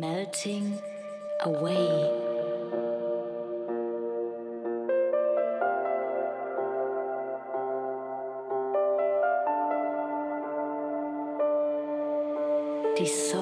Melting away. dissolve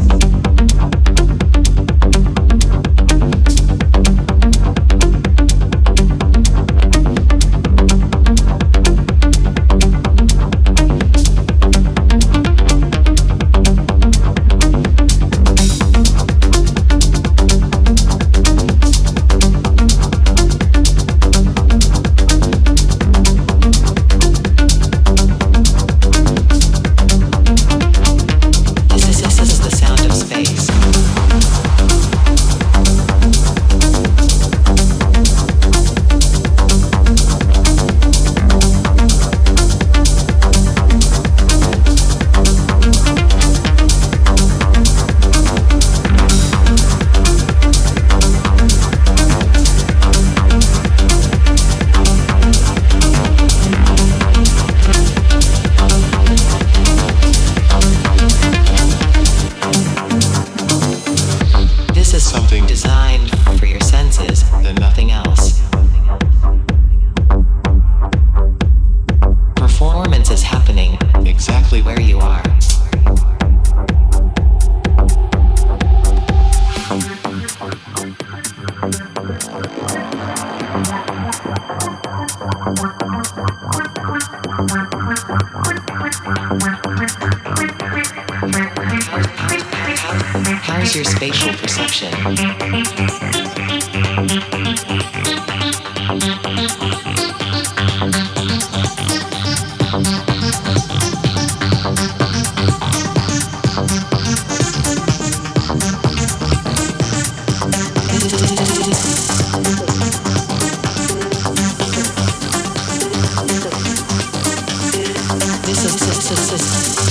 narcissist.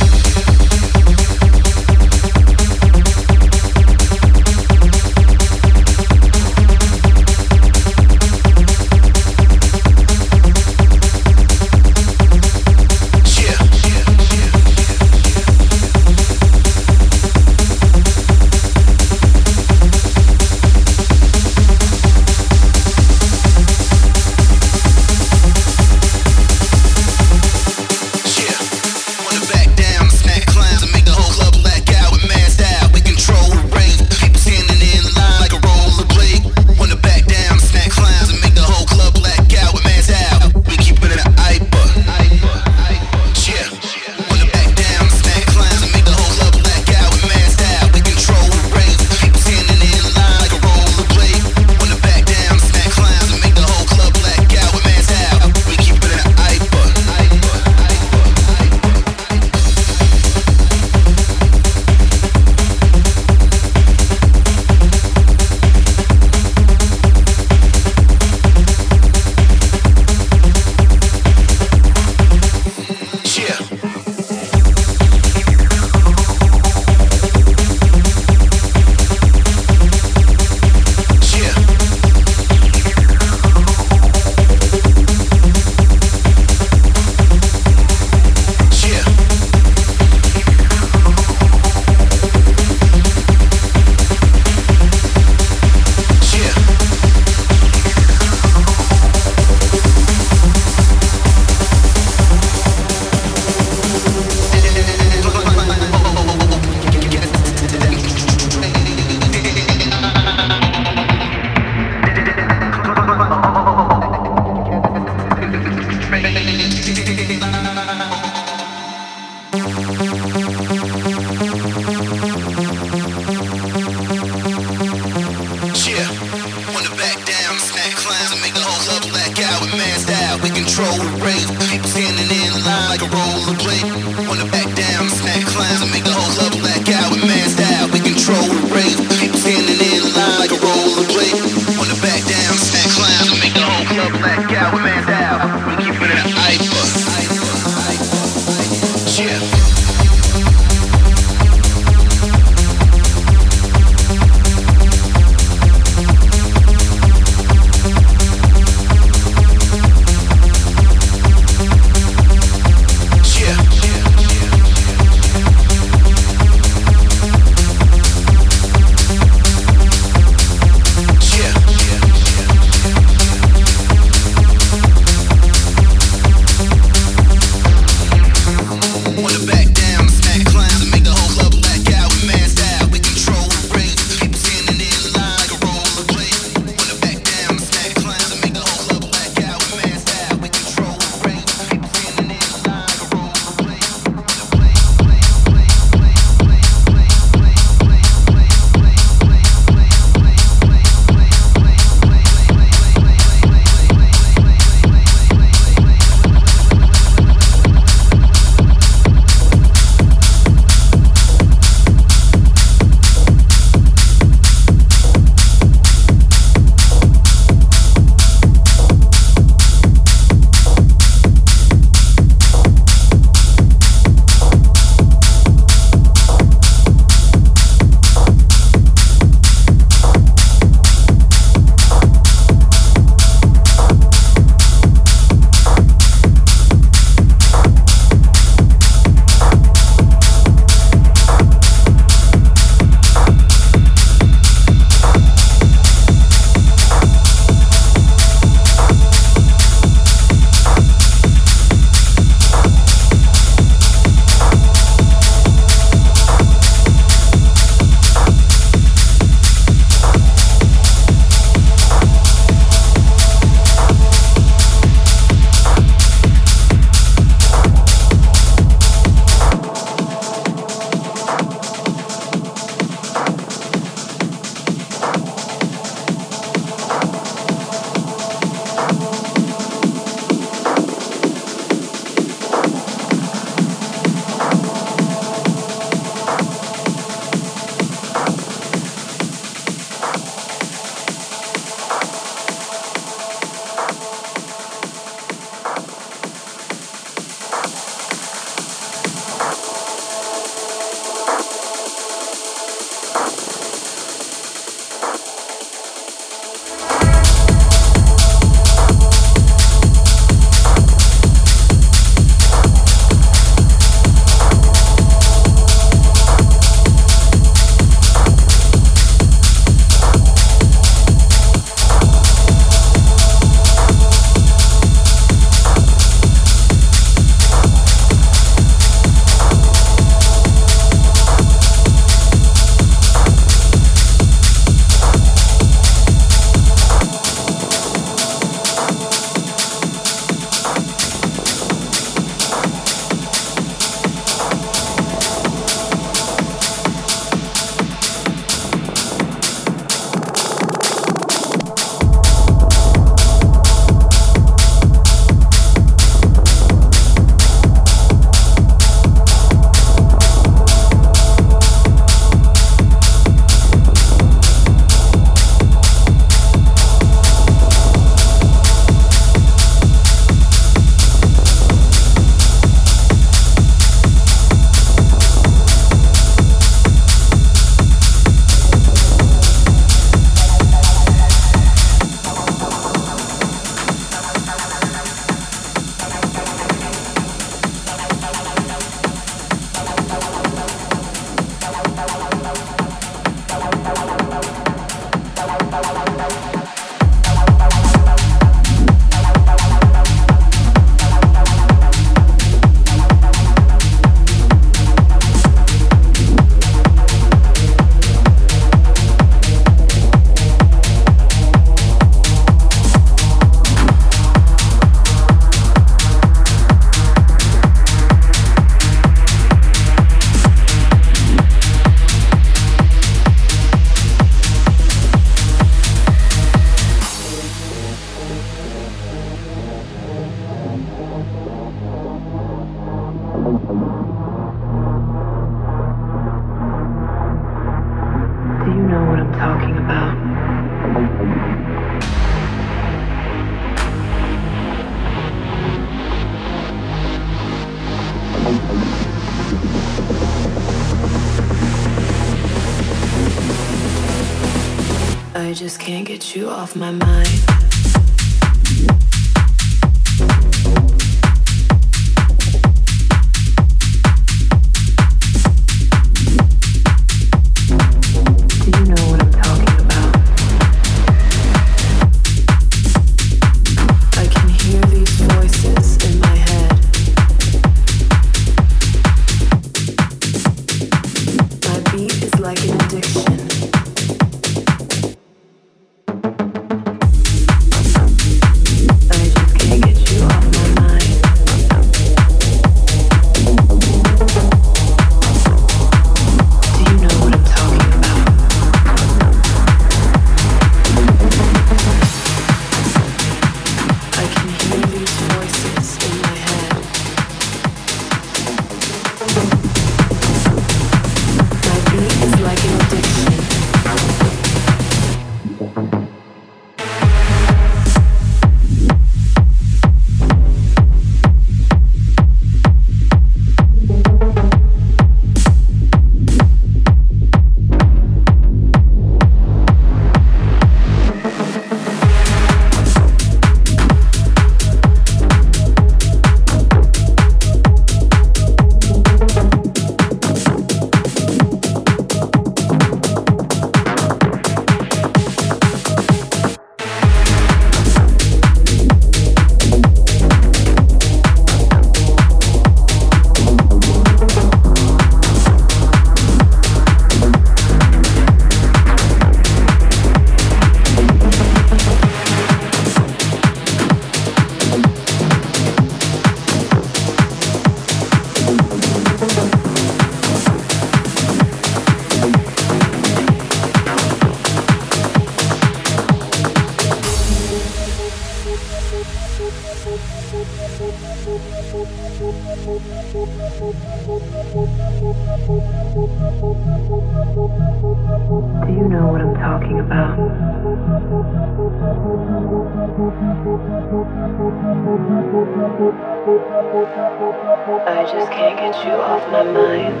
I just can't get you off my mind.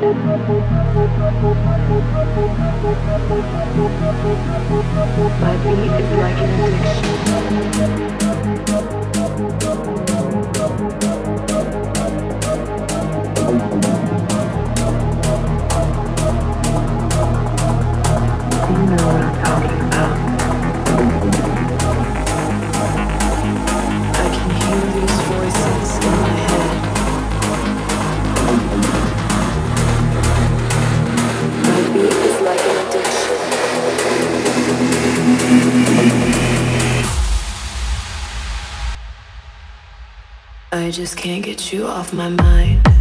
My beat is like an addiction. Just can't get you off my mind.